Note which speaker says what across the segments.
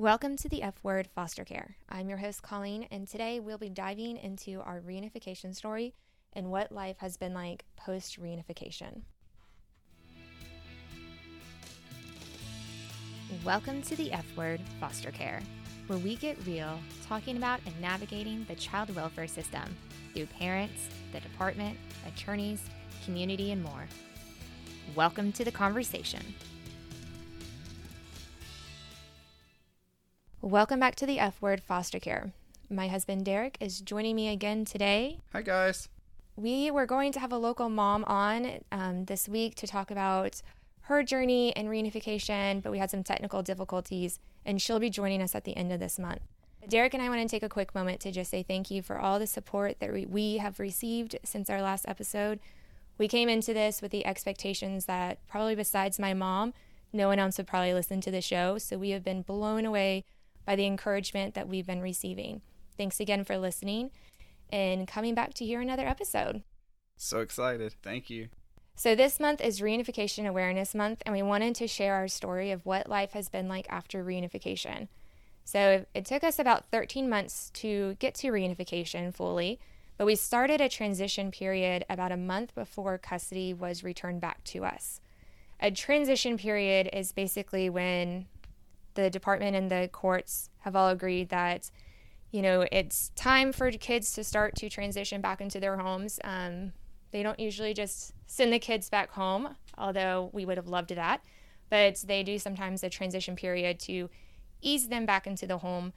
Speaker 1: Welcome to the F Word Foster Care. I'm your host, Colleen, and today we'll be diving into our reunification story and what life has been like post reunification. Welcome to the F Word Foster Care, where we get real talking about and navigating the child welfare system through parents, the department, attorneys, community, and more. Welcome to the conversation. Welcome back to the F Word Foster Care. My husband Derek is joining me again today.
Speaker 2: Hi, guys.
Speaker 1: We were going to have a local mom on um, this week to talk about her journey and reunification, but we had some technical difficulties, and she'll be joining us at the end of this month. Derek and I want to take a quick moment to just say thank you for all the support that we, we have received since our last episode. We came into this with the expectations that probably besides my mom, no one else would probably listen to the show. So we have been blown away by the encouragement that we've been receiving. Thanks again for listening and coming back to hear another episode.
Speaker 2: So excited. Thank you.
Speaker 1: So, this month is Reunification Awareness Month, and we wanted to share our story of what life has been like after reunification. So, it took us about 13 months to get to reunification fully, but we started a transition period about a month before custody was returned back to us. A transition period is basically when the department and the courts have all agreed that you know it's time for kids to start to transition back into their homes um, they don't usually just send the kids back home, although we would have loved that. But they do sometimes a transition period to ease them back into the home.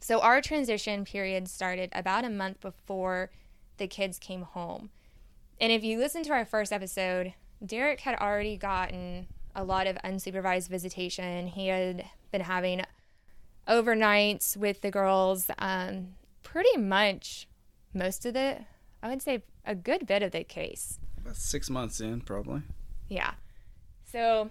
Speaker 1: So our transition period started about a month before the kids came home. And if you listen to our first episode, Derek had already gotten a lot of unsupervised visitation. He had been having overnights with the girls um, pretty much most of the I would say a good bit of the case.
Speaker 2: About six months in, probably.
Speaker 1: Yeah. So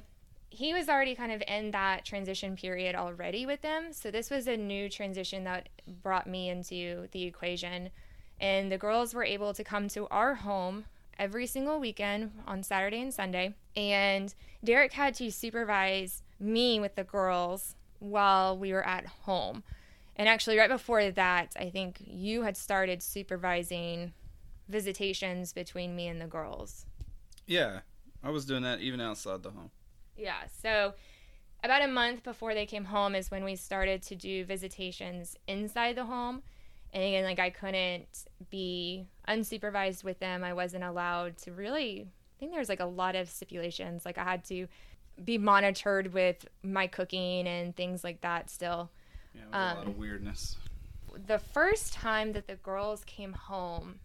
Speaker 1: he was already kind of in that transition period already with them. So this was a new transition that brought me into the equation. And the girls were able to come to our home every single weekend on Saturday and Sunday. And Derek had to supervise me with the girls while we were at home. And actually, right before that, I think you had started supervising visitations between me and the girls.
Speaker 2: Yeah, I was doing that even outside the home.
Speaker 1: Yeah, so about a month before they came home is when we started to do visitations inside the home. And again, like I couldn't be unsupervised with them. I wasn't allowed to really, I think there's like a lot of stipulations. Like I had to be monitored with my cooking and things like that still.
Speaker 2: Yeah, um, a lot of um, weirdness.
Speaker 1: The first time that the girls came home,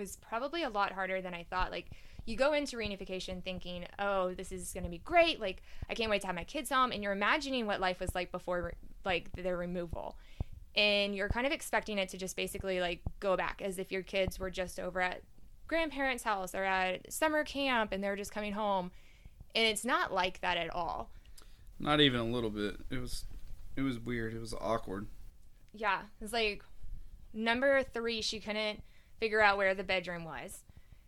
Speaker 1: was probably a lot harder than I thought. Like you go into reunification thinking, "Oh, this is going to be great. Like I can't wait to have my kids home." And you're imagining what life was like before like their removal. And you're kind of expecting it to just basically like go back as if your kids were just over at grandparents' house or at summer camp and they're just coming home. And it's not like that at all.
Speaker 2: Not even a little bit. It was it was weird. It was awkward.
Speaker 1: Yeah. It's like number 3 she couldn't figure out where the bedroom was.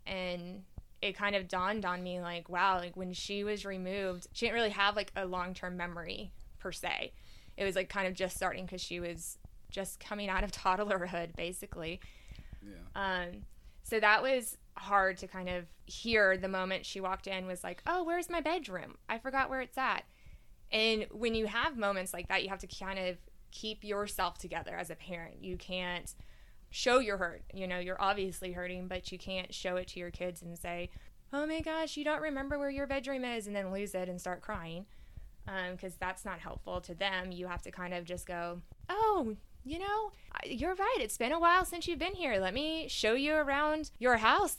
Speaker 1: And it kind of dawned on me like, wow, like when she was removed, she didn't really have like a long term memory per se. It was like kind of just starting because she was just coming out of toddlerhood, basically. Yeah. Um, so that was hard to kind of hear the moment she walked in was like, oh, where's my bedroom? I forgot where it's at. And when you have moments like that, you have to kind of keep yourself together as a parent. You can't show your hurt. You know, you're obviously hurting, but you can't show it to your kids and say, oh my gosh, you don't remember where your bedroom is, and then lose it and start crying. Because um, that's not helpful to them. You have to kind of just go, oh, you know, you're right. It's been a while since you've been here. Let me show you around your house.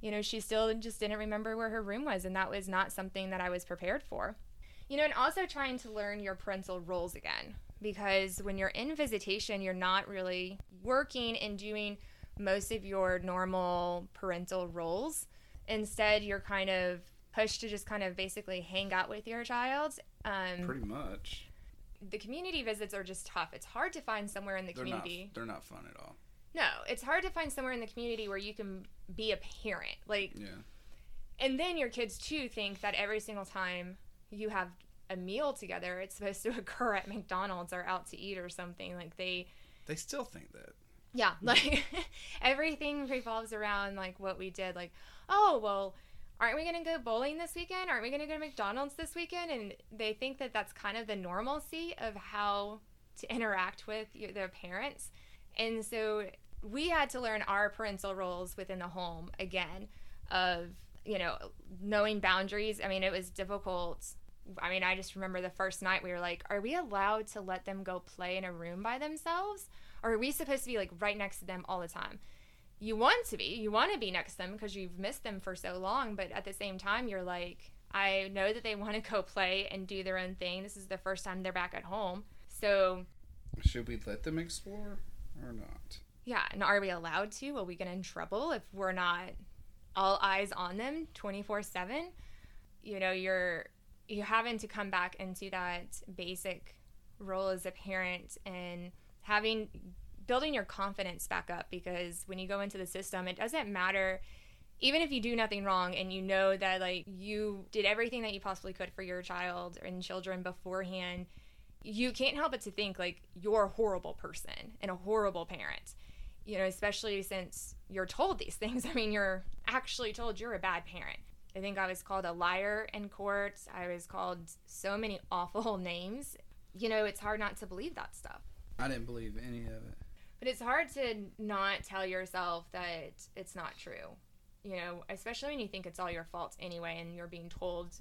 Speaker 1: You know, she still just didn't remember where her room was, and that was not something that I was prepared for. You know, and also trying to learn your parental roles again because when you're in visitation, you're not really working and doing most of your normal parental roles. Instead, you're kind of pushed to just kind of basically hang out with your child.
Speaker 2: Um, Pretty much.
Speaker 1: The community visits are just tough. It's hard to find somewhere in the
Speaker 2: they're
Speaker 1: community.
Speaker 2: Not, they're not fun at all.
Speaker 1: No, it's hard to find somewhere in the community where you can be a parent. Like,
Speaker 2: yeah.
Speaker 1: And then your kids too think that every single time you have a meal together, it's supposed to occur at McDonald's or out to eat or something. Like they
Speaker 2: They still think that.
Speaker 1: yeah, like everything revolves around like what we did. Like, oh well, aren't we gonna go bowling this weekend? Aren't we gonna go to McDonald's this weekend? And they think that that's kind of the normalcy of how to interact with your, their parents. And so we had to learn our parental roles within the home again, of you know knowing boundaries. I mean, it was difficult. I mean, I just remember the first night we were like, are we allowed to let them go play in a room by themselves? Or are we supposed to be like right next to them all the time? You want to be, you want to be next to them because you've missed them for so long, but at the same time, you're like, I know that they want to go play and do their own thing. This is the first time they're back at home. So,
Speaker 2: Should we let them explore or not?
Speaker 1: yeah, and are we allowed to? Will we get in trouble if we're not all eyes on them 24 7? You know, you're you're having to come back into that basic role as a parent and having building your confidence back up because when you go into the system, it doesn't matter even if you do nothing wrong and you know that like you did everything that you possibly could for your child and children beforehand, you can't help but to think like you're a horrible person and a horrible parent. You know, especially since you're told these things. I mean, you're actually told you're a bad parent. I think I was called a liar in court. I was called so many awful names. You know, it's hard not to believe that stuff.
Speaker 2: I didn't believe any of it.
Speaker 1: But it's hard to not tell yourself that it's not true. You know, especially when you think it's all your fault anyway and you're being told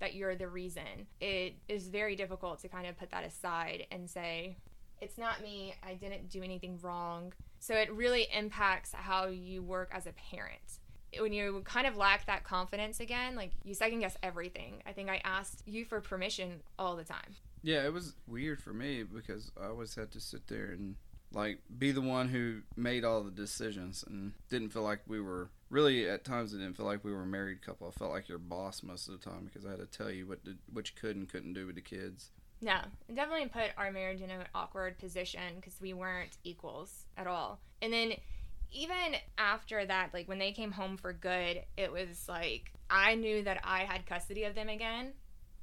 Speaker 1: that you're the reason. It is very difficult to kind of put that aside and say, it's not me, I didn't do anything wrong. So it really impacts how you work as a parent. When you kind of lack that confidence again, like you second guess everything. I think I asked you for permission all the time.
Speaker 2: Yeah, it was weird for me because I always had to sit there and like be the one who made all the decisions and didn't feel like we were really at times it didn't feel like we were a married couple. I felt like your boss most of the time because I had to tell you what to, what you could and couldn't do with the kids.
Speaker 1: No, it definitely put our marriage in an awkward position because we weren't equals at all. And then even after that, like when they came home for good, it was like I knew that I had custody of them again,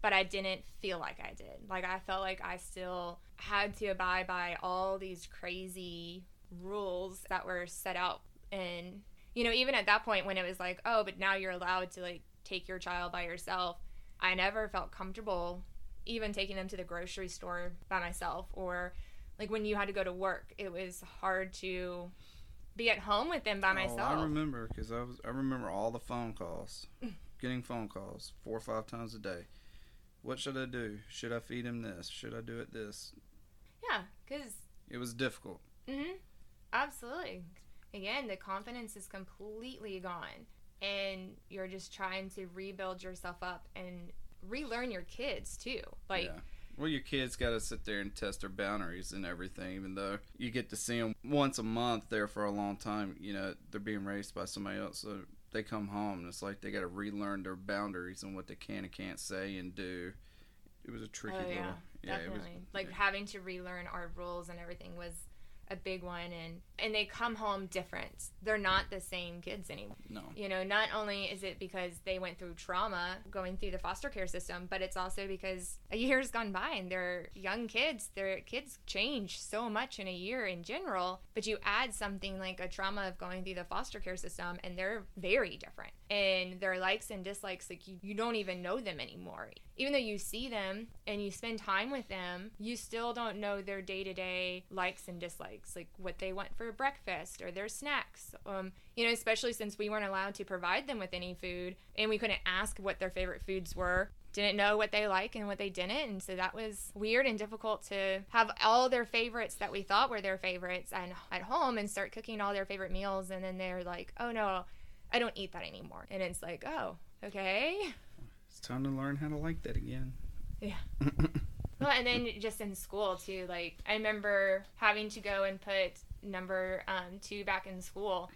Speaker 1: but I didn't feel like I did. Like I felt like I still had to abide by all these crazy rules that were set out and you know, even at that point when it was like, oh, but now you're allowed to like take your child by yourself, I never felt comfortable even taking them to the grocery store by myself or like when you had to go to work it was hard to be at home with them by myself
Speaker 2: Oh, I remember because I was I remember all the phone calls, getting phone calls four or five times a day. What should I do? Should I feed him this? Should I do it this?
Speaker 1: Yeah because
Speaker 2: It was difficult.
Speaker 1: hmm absolutely again the confidence is completely gone and you're just trying to rebuild yourself up and relearn your kids too like
Speaker 2: yeah. Well, your kids got to sit there and test their boundaries and everything, even though you get to see them once a month there for a long time. You know, they're being raised by somebody else. So they come home and it's like they got to relearn their boundaries and what they can and can't say and do. It was a tricky
Speaker 1: oh yeah
Speaker 2: little. Yeah,
Speaker 1: definitely
Speaker 2: was.
Speaker 1: like having to relearn our rules and everything was a big one and and they come home different. They're not the same kids anymore.
Speaker 2: No.
Speaker 1: you know not only is it because they went through trauma going through the foster care system but it's also because a year's gone by and they're young kids. Their kids change so much in a year in general but you add something like a trauma of going through the foster care system and they're very different. And their likes and dislikes like you, you don't even know them anymore. Even though you see them and you spend time with them you still don't know their day-to-day likes and dislikes like what they want for breakfast or their snacks. Um, you know especially since we weren't allowed to provide them with any food and we couldn't ask what their favorite foods were didn't know what they like and what they didn't. And so that was weird and difficult to have all their favorites that we thought were their favorites and at home and start cooking all their favorite meals. And then they're like oh no i don't eat that anymore. And it's like oh okay.
Speaker 2: It's time to learn how to like that again.
Speaker 1: Yeah. well and then just in school too like i remember having to go and put number um, two back in school.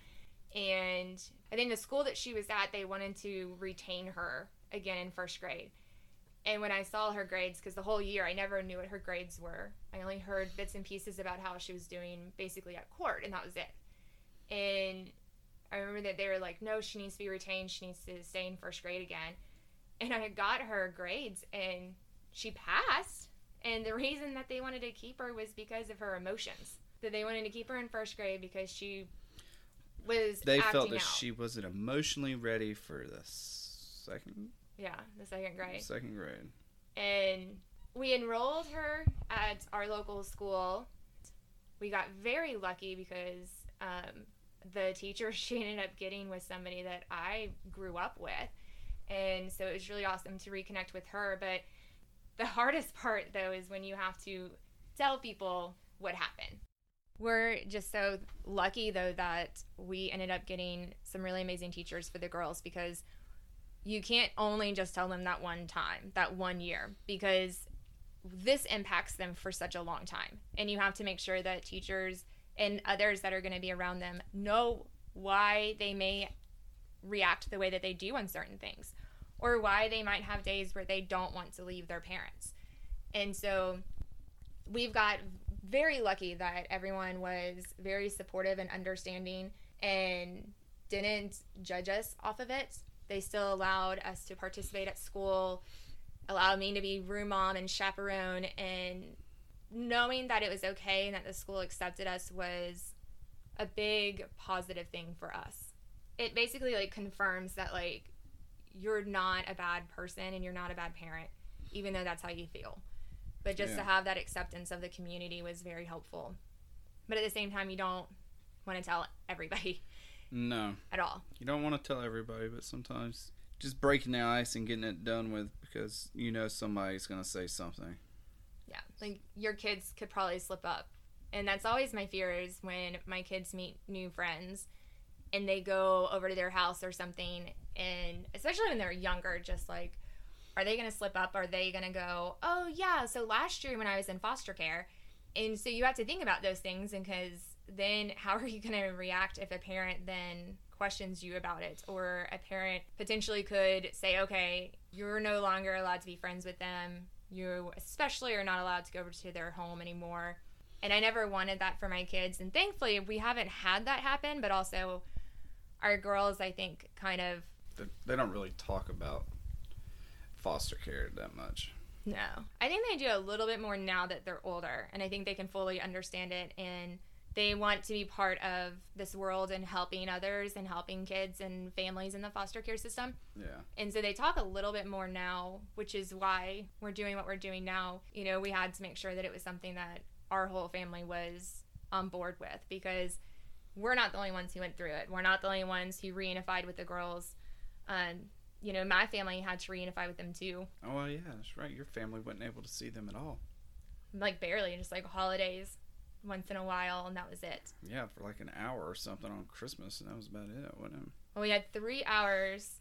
Speaker 1: And i think the school that she was at they wanted to retain her again in first grade. And when i saw her grades because the whole year i never knew what her grades were. I only heard bits and pieces about how she was doing basically at court and that was it. And i remember that they were like no she needs to be retained. She needs to stay in first grade again. And i got her grades and she passed. And the reason that they wanted to keep her was because of her emotions. That they wanted to keep her in first grade because she was
Speaker 2: They
Speaker 1: acting
Speaker 2: felt that
Speaker 1: out.
Speaker 2: she wasn't emotionally ready for the second
Speaker 1: yeah, the second grade.
Speaker 2: second grade.
Speaker 1: and we enrolled her at our local school. We got very lucky because um, the teacher she ended up getting was somebody that I grew up with, and so it was really awesome to reconnect with her. But the hardest part, though, is when you have to tell people what happened. We're just so lucky, though, that we ended up getting some really amazing teachers for the girls because you can't only just tell them that one time, that one year, because this impacts them for such a long time. And you have to make sure that teachers and others that are going to be around them know why they may react the way that they do on certain things or why they might have days where they don't want to leave their parents. And so we've got very lucky that everyone was very supportive and understanding and didn't judge us off of it. They still allowed us to participate at school, allowed me to be room mom and chaperone, and knowing that it was okay and that the school accepted us was a big positive thing for us. It basically like confirms that like you're not a bad person and you're not a bad parent, even though that's how you feel. But just to have that acceptance of the community was very helpful. But at the same time, you don't want to tell everybody
Speaker 2: No,
Speaker 1: at all.
Speaker 2: you don't want to tell everybody, but sometimes just breaking the ice and getting it done with because you know somebody's gonna say something.
Speaker 1: Yeah, like your kids could probably slip up. And that's always my fear is when my kids meet new friends and they go over to their house or something and especially when they're younger just like are they going to slip up? Are they going to go oh yeah so last year when i was in foster care and so you have to think about those things because then how are you going to react if a parent then questions you about it? Or a parent potentially could say okay you're no longer allowed to be friends with them. You especially are not allowed to go over to their home anymore. And i never wanted that for my kids and thankfully we haven't had that happen but also our girls i think kind of
Speaker 2: They- don't really talk about foster care that much.
Speaker 1: No. I think they do a little bit more now that they're older, and I think they can fully understand it and they want to be part of this world and helping others and helping kids and families in the foster care system.
Speaker 2: Yeah,
Speaker 1: And so they talk a little bit more now, which is why we're doing what we're doing now. You know, we had to make sure that it was something that our whole family was on board with because we're not the only ones who went through it. We're not the only ones who reunified with the girls. Um, you know, my family had to reunify with them too.
Speaker 2: Oh well, yeah, that's right. Your family wasn't able to see them at all.
Speaker 1: like barely just like holidays once in a while and that was it
Speaker 2: Yeah, for like an hour or something on Christmas, and that was about it, wasn't it?
Speaker 1: well we had three hours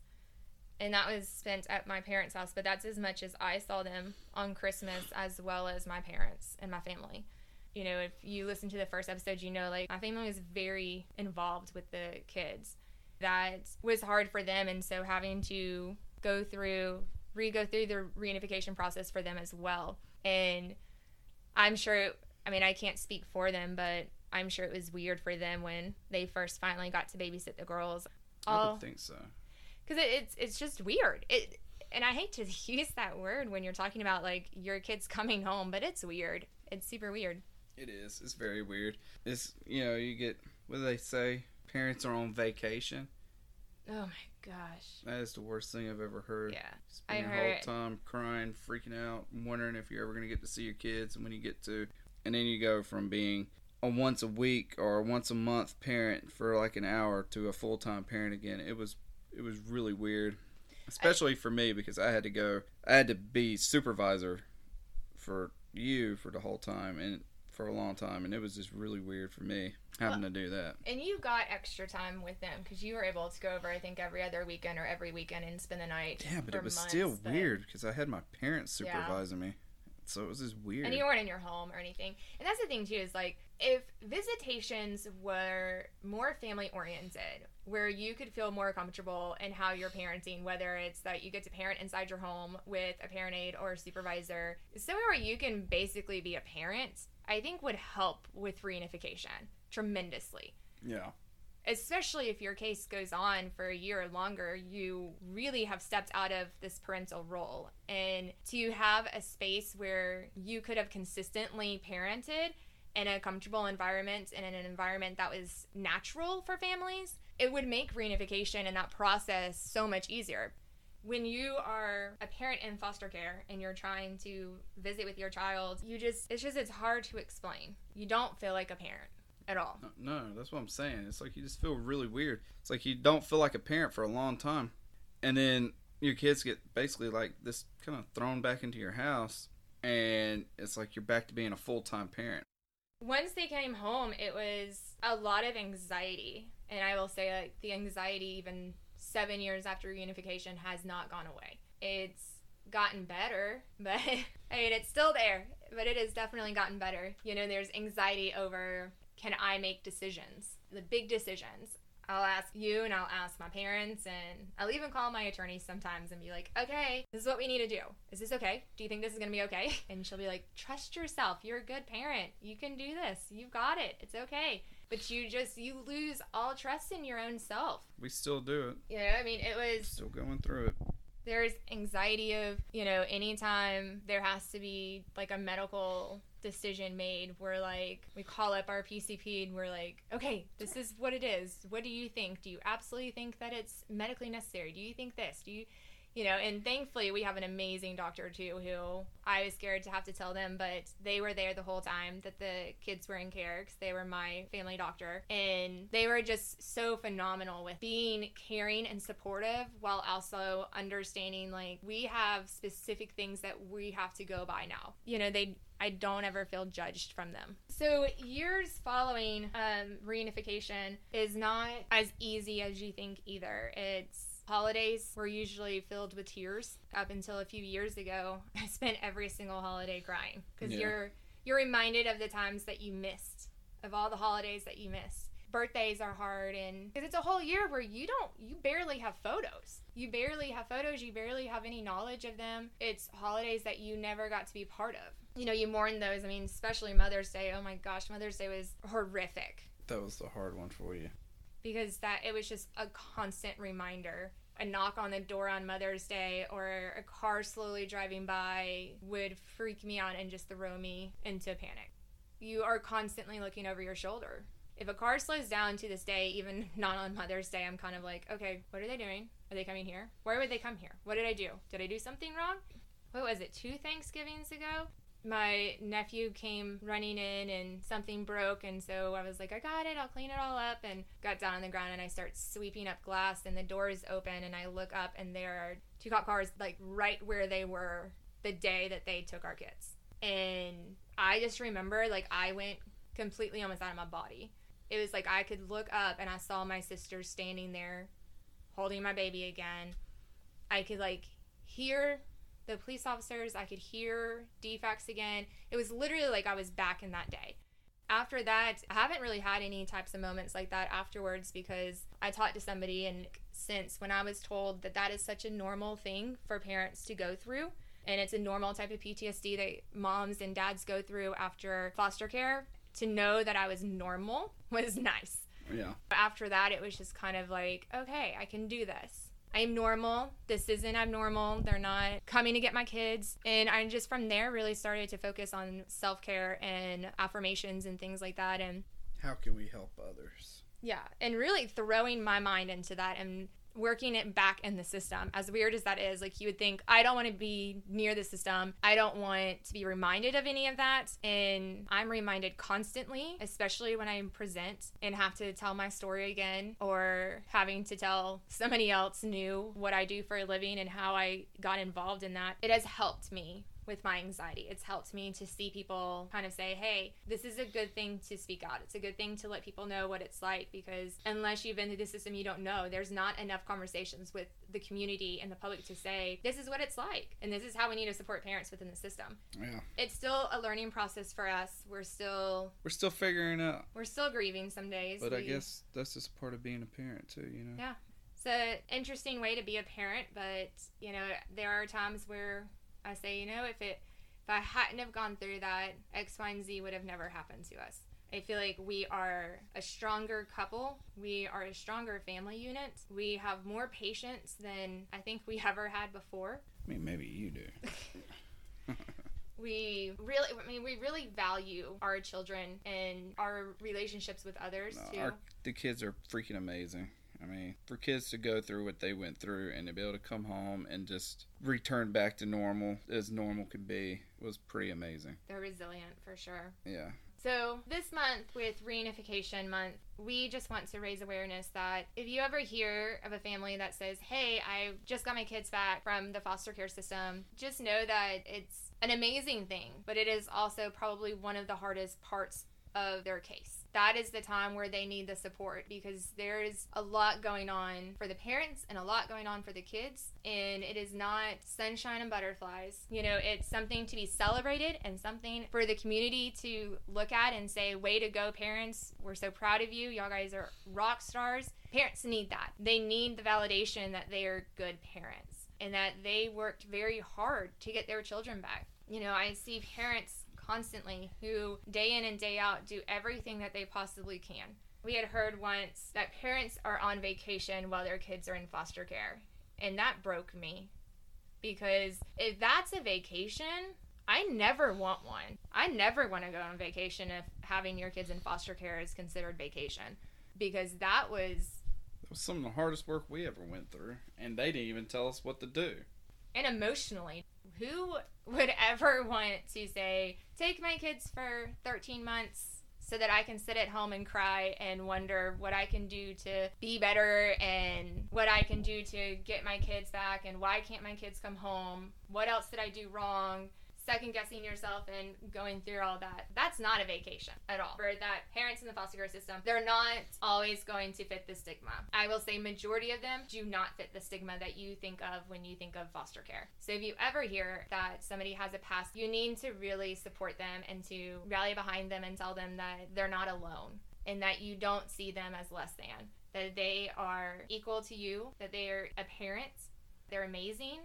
Speaker 1: and that was spent at my parents house but that's as much as i saw them on christmas as well as my parents and my family you know if you listen to the first episode you know like my family was very involved with the kids that was hard for them and so having to go through re-go through the reunification process for them as well and i'm sure i mean i can't speak for them but i'm sure it was weird for them when they first finally got to babysit the girls
Speaker 2: I
Speaker 1: all
Speaker 2: would think so.
Speaker 1: because it, it's it's just weird it and i hate to use that word when you're talking about like your kids coming home but it's weird it's super weird
Speaker 2: It is. It's very weird. It's you know you get what do they say? Parents are on vacation.
Speaker 1: oh my gosh
Speaker 2: That is the worst thing I've ever heard.
Speaker 1: yeah
Speaker 2: Spend
Speaker 1: I
Speaker 2: your
Speaker 1: heard-
Speaker 2: whole time crying, freaking out, wondering if you're ever gonna get to see your kids, and when you get to, and then you go from being a once a week or once a month parent for like an hour to a full time parent again. It was it was really weird, especially for me because I had to go. I had to be supervisor for you for the whole time and for a long time, and it was just really weird for me having to do that.
Speaker 1: and you got extra time with them because you were able to go over i think every other weekend or every weekend and spend the night
Speaker 2: Yeah, but it was
Speaker 1: months,
Speaker 2: still
Speaker 1: but-
Speaker 2: weird because I had my parents
Speaker 1: Yeah.
Speaker 2: supervising me, so it was just weird.
Speaker 1: and you weren't in your home or anything. And that's the thing too is like if visitations were more family oriented, where you could feel more comfortable in how you're parenting, whether it's that you get to parent inside your home with a parent aide or a supervisor, somewhere where you can basically be a parent, I think would help with reunification tremendously.
Speaker 2: yeah.
Speaker 1: especially if your case goes on for a year or longer, you really have stepped out of this parental role. And to have a space where you could have consistently parented in a comfortable environment and in an environment that was natural for families, it would make reunification and that process so much easier. When you are a parent in foster care and you're trying to visit with your child, you just, it's just, it's hard to explain. You don't feel like a parent at all.
Speaker 2: No, that's what I'm saying. It's like you just feel really weird. It's like you don't feel like a parent for a long time. And then your kids get basically like this kind of thrown back into your house and it's like you're back to being a full-time parent.
Speaker 1: Once they came home, it was a lot of anxiety. And I will say like the anxiety even 7 years after reunification has not gone away. It's gotten better, but I mean it's still there, but it has definitely gotten better. You know, there's anxiety over can I make decisions? The big decisions. I'll ask you and I'll ask my parents and I'll even call my attorney sometimes and be like, okay, this is what we need to do. Is this okay? Do you think this is to be okay? And she'll be like, trust yourself. You're a good parent. You can do this. You've got it. It's okay. But you just, you lose all trust in your own self.
Speaker 2: We still do it.
Speaker 1: Yeah, I mean, it was.
Speaker 2: Still going through it
Speaker 1: there's anxiety of you know anytime there has to be like a medical decision made we're like we call up our pcp and we're like okay this is what it is what do you think do you absolutely think that it's medically necessary do you think this do you you know, and thankfully we have an amazing doctor too who I was scared to have to tell them, but they were there the whole time that the kids were in care because they were my family doctor. And they were just so phenomenal with being caring and supportive while also understanding like we have specific things that we have to go by now. You know, they I don't ever feel judged from them. So, years following um, reunification is not as easy as you think either. It's Holidays were usually filled with tears. Up until a few years ago, I spent every single holiday crying because yeah. you're you're reminded of the times that you missed, of all the holidays that you missed. Birthdays are hard, and because it's a whole year where you don't, you barely have photos. You barely have photos. You barely have any knowledge of them. It's holidays that you never got to be part of. You know, you mourn those. I mean, especially Mother's Day. Oh my gosh, Mother's Day was horrific.
Speaker 2: That was the hard one for you
Speaker 1: because that it was just a constant reminder a knock on the door on Mother's Day or a car slowly driving by would freak me out and just throw me into panic. You are constantly looking over your shoulder. If a car slows down to this day, even not on Mother's Day, I'm kind of like, okay, what are they doing? Are they coming here? Where would they come here? What did I do? Did I do something wrong? What was it, two Thanksgivings ago? My nephew came running in and something broke and so i was like i got it i'll clean it all up and got down on the ground and i start sweeping up glass and the doors open and i look up and there are two cop cars like right where they were the day that they took our kids. And i just remember like i went completely almost out of my body. It was like i could look up and i saw my sister standing there holding my baby again. I could like hear the police officers. I could hear defects again. It was literally like I was back in that day. After that, I haven't really had any types of moments like that afterwards because I talked to somebody, and since when I was told that that is such a normal thing for parents to go through, and it's a normal type of PTSD that moms and dads go through after foster care, to know that I was normal was nice.
Speaker 2: Yeah.
Speaker 1: After that, it was just kind of like, okay, I can do this. I'm normal. This isn't abnormal. They're not coming to get my kids. And I just from there really started to focus on self care and affirmations and things like that. And
Speaker 2: how can we help others?
Speaker 1: Yeah. And really throwing my mind into that and working it back in the system. As weird as that is, like you would think, I don't want to be near the system. I don't want to be reminded of any of that. And I'm reminded constantly, especially when I present and have to tell my story again or having to tell somebody else new what I do for a living and how I got involved in that. It has helped me with my anxiety. It's helped me to see people kind of say, hey, this is a good thing to speak out. It's a good thing to let people know what it's like because unless you've been through the system, you don't know. There's not enough conversations with the community and the public to say, this is what it's like and this is how we need to support parents within the system.
Speaker 2: Yeah.
Speaker 1: It's still a learning process for us. We're still
Speaker 2: We're still figuring out.
Speaker 1: We're still grieving some days.
Speaker 2: But we, I guess that's just part of being a parent too, you know.
Speaker 1: Yeah. It's an interesting way to be a parent, but you know, there are times where I say, you know, if it if I hadn't have gone through that, X, Y, and Z would have never happened to us. I feel like we are a stronger couple. We are a stronger family unit. We have more patience than I think we ever had before.
Speaker 2: I mean, maybe you do.
Speaker 1: we really i mean we really value our children and our relationships with others
Speaker 2: No,
Speaker 1: too
Speaker 2: our, the kids are freaking amazing. I mean, for kids to go through what they went through and to be able to come home and just return back to normal as normal could be was pretty amazing.
Speaker 1: they're resilient for sure
Speaker 2: Yeah.
Speaker 1: So, this month with Reunification Month, we just want to raise awareness that if you ever hear of a family that says, Hey, I just got my kids back from the foster care system, just know that it's an amazing thing, but it is also probably one of the hardest parts of their case. That is the time where they need the support because there is a lot going on for the parents and a lot going on for the kids, and it is not sunshine and butterflies. You know, it's something to be celebrated and something for the community to look at and say, Way to go, parents. We're so proud of you. Y'all guys are rock stars. Parents need that. They need the validation that they are good parents and that they worked very hard to get their children back. You know, I see parents constantly who day in and day out do everything that they possibly can. We had heard once that parents are on vacation while their kids are in foster care, and that broke me because if that's a vacation, I never want one. I never want to go on vacation if having your kids in foster care is considered vacation because that was
Speaker 2: That was some of the hardest work we ever went through, and they didn't even tell us what to do.
Speaker 1: and emotionally who would ever want to say take my kids for 13 months so that i can sit at home and cry and wonder what i can do to be better and what i can do to get my kids back and why can't my kids come home? What else did i do wrong second guessing yourself and going through all that that's not a vacation at all. For that parents in the foster care system they're not always going to fit the stigma. I will say majority of them do not fit the stigma that you think of when you think of foster care. So if you ever hear that somebody has a past you need to really support them and to rally behind them and tell them that they're not alone and that you don't see them as less than that they are equal to you that they are a parent they're amazing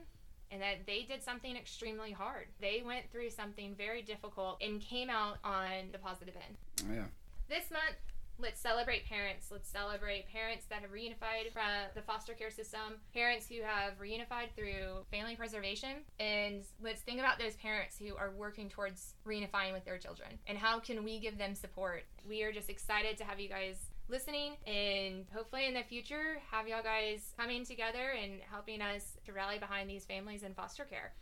Speaker 1: and that they did something extremely hard. They went through something very difficult and came out on the positive end.
Speaker 2: Oh, yeah.
Speaker 1: This month, let's celebrate parents. Let's celebrate parents that have reunified from the foster care system, parents who have reunified through family preservation, and let's think about those parents who are working towards reunifying with their children and how can we give them support. We are just excited to have you guys listening and hopefully in the future have y'all guys coming together and helping us to rally behind these families in foster care.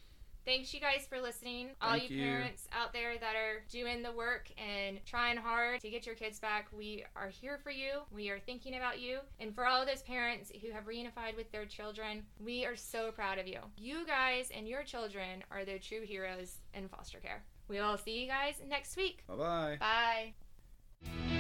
Speaker 1: Thanks you guys for listening. All
Speaker 2: Thank
Speaker 1: you,
Speaker 2: you.
Speaker 1: parents out there that are doing the work and trying hard to get your kids back, we are here for you. We are thinking about you. And for all those parents who have reunified with their children, we are so proud of you. You guys and your children are the true heroes in foster care. We will see you guys next week.
Speaker 2: Bye bye.
Speaker 1: Bye.